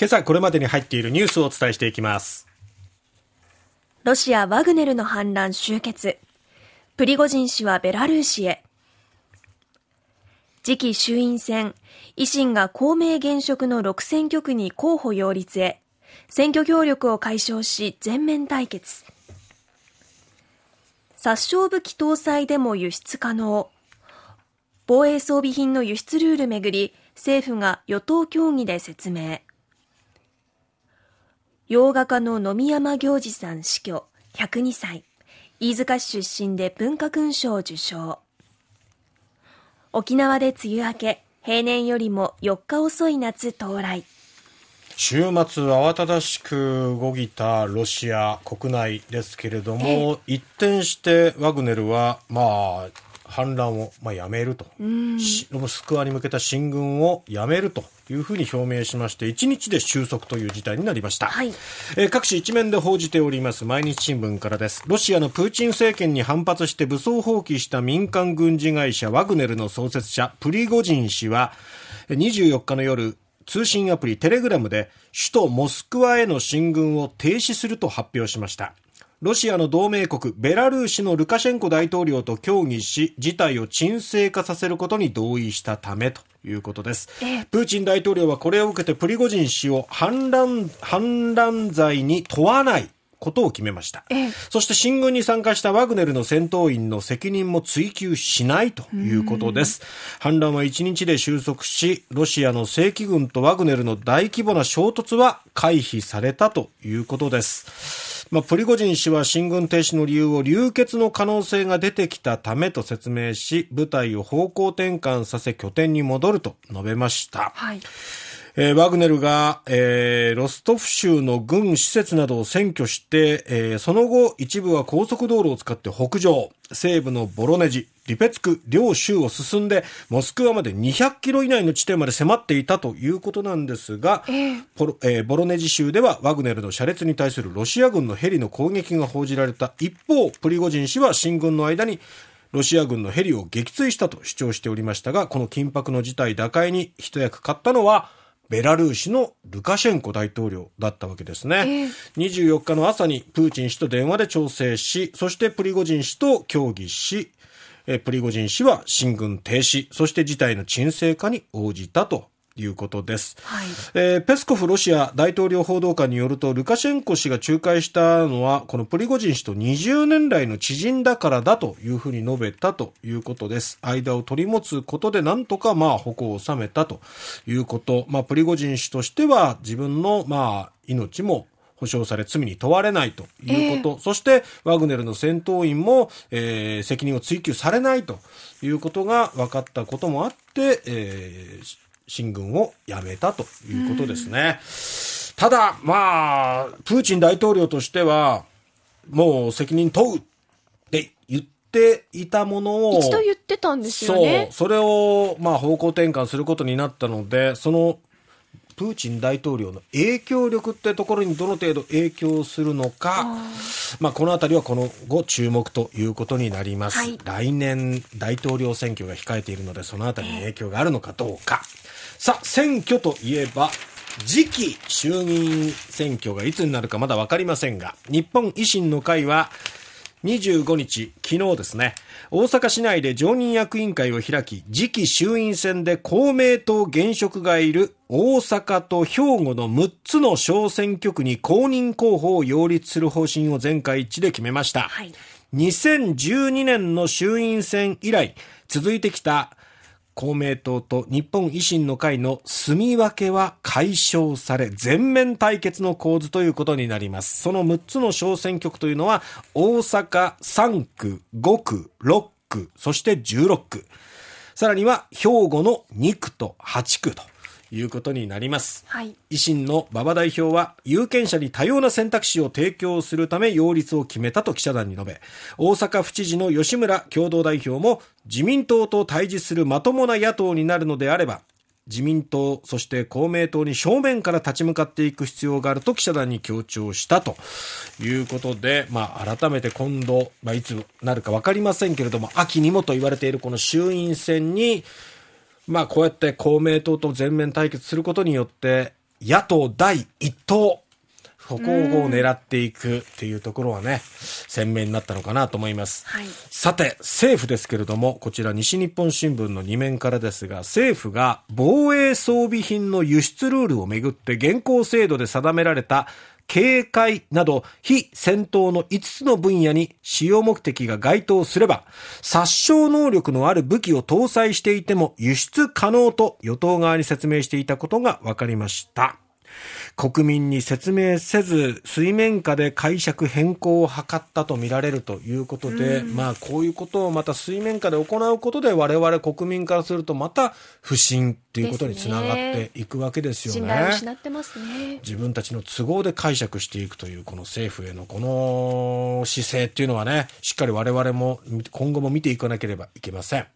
今朝これまでに入っているニュースをお伝えしていきます。ロシア・ワグネルの反乱終結。プリゴジン氏はベラルーシへ。次期衆院選維新が公明現職の6選挙区に候補擁立へ。選挙協力を解消し全面対決。殺傷武器搭載でも輸出可能。防衛装備品の輸出ルールめぐり政府が与党協議で説明。洋画家の野見山行司さん死去。102歳。飯塚市出身で文化勲章受章。沖縄で梅雨明け。平年よりも4日遅い夏到来。週末慌ただしく動いたロシア国内ですけれども、一転してワグネルは、まあ、反乱を、まあ、やめると、モスクワに向けた進軍をやめるというふうに表明しまして、1日で収束という事態になりました。はい、えー、各紙一面で報じております毎日新聞からです。ロシアのプーチン政権に反発して武装放棄した民間軍事会社ワグネルの創設者、プリゴジン氏は、24日の夜、通信アプリテレグラムで首都モスクワへの進軍を停止すると発表しました。ロシアの同盟国ベラルーシのルカシェンコ大統領と協議し事態を沈静化させることに同意したためということです。プーチン大統領はこれを受けてプリゴジン氏を反乱反乱罪に問わないことを決めました、ええ、そして進軍に参加したワグネルの戦闘員の責任も追及しないということです。反乱は1日で収束しロシアの正規軍とワグネルの大規模な衝突は回避されたということですまあ、プリゴジン氏は進軍停止の理由を流血の可能性が出てきたためと説明し部隊を方向転換させ拠点に戻ると述べました。はい。えー、ワグネルが、えー、ロストフ州の軍施設などを占拠して、えー、その後一部は高速道路を使って北上、西部のボロネジ、リペツク両州を進んで、モスクワまで200キロ以内の地点まで迫っていたということなんですが、えーボえー、ボロネジ州ではワグネルの車列に対するロシア軍のヘリの攻撃が報じられた。一方、プリゴジン氏は進軍の間にロシア軍のヘリを撃墜したと主張しておりましたが、この緊迫の事態打開に一役買ったのは、ベラルーシのルカシェンコ大統領だったわけですね。えー、24日の朝にプーチン氏と電話で調整し、そしてプリゴジン氏と協議し、プリゴジン氏は進軍停止、そして事態の沈静化に応じたということです、はい、えー、ペスコフロシア大統領報道官によるとルカシェンコ氏が仲介したのはこのプリゴジン氏と20年来の知人だからだというふうに述べたということです。間を取り持つことでなんとかまあ矛を収めたということ、まあ、プリゴジン氏としては自分のまあ命も保証され罪に問われないということ、えー、そしてワグネルの戦闘員も、えー、責任を追及されないということが分かったこともあって、えー、進軍をやめたということですね。ただ、まあ、プーチン大統領としては、もう責任問うって言っていたものを。一度言ってたんですよね。そう。それを、まあ、方向転換することになったので、その、プーチン大統領の影響力ってところにどの程度影響するのか、まあ、このあたりはこの後注目ということになります、はい、来年大統領選挙が控えているのでそのあたりに影響があるのかどうか、さあ、選挙といえば、次期衆議院選挙がいつになるかまだ分かりませんが、日本維新の会は、25日、昨日ですね、大阪市内で常任役員会を開き、次期衆院選で公明党現職がいる大阪と兵庫の6つの小選挙区に公認候補を擁立する方針を全会一致で決めました。はい、2012年の衆院選以来、続いてきた公明党と日本維新の会の住み分けは解消され、全面対決の構図ということになります。その6つの小選挙区というのは、大阪3区、5区、6区、そして16区。さらには兵庫の2区と8区と。いうことになります、はい、維新の馬場代表は有権者に多様な選択肢を提供するため擁立を決めたと記者団に述べ大阪府知事の吉村共同代表も自民党と対峙するまともな野党になるのであれば自民党、そして公明党に正面から立ち向かっていく必要があると記者団に強調したということで、まあ、改めて今度、まあ、いつなるか分かりませんけれども、秋にもと言われているこの衆院選に、まあ、こうやって公明党と全面対決することによって、野党第一党。ここを狙っていくっていうところはね、鮮明になったのかなと思います。はい、さて、政府ですけれども、こちら西日本新聞の2面からですが、政府が防衛装備品の輸出ルールをめぐって現行制度で定められた警戒など非戦闘の5つの分野に使用目的が該当すれば、殺傷能力のある武器を搭載していても輸出可能と与党側に説明していたことが分かりました。国民に説明せず水面下で解釈変更を図ったとみられるということで、まあこういうことをまた水面下で行うことで我々国民からするとまた不信っていうことにつながっていくわけですよね。ね失ってますね。自分たちの都合で解釈していくというこの政府へのこの姿勢っていうのはね、しっかり我々も今後も見ていかなければいけません。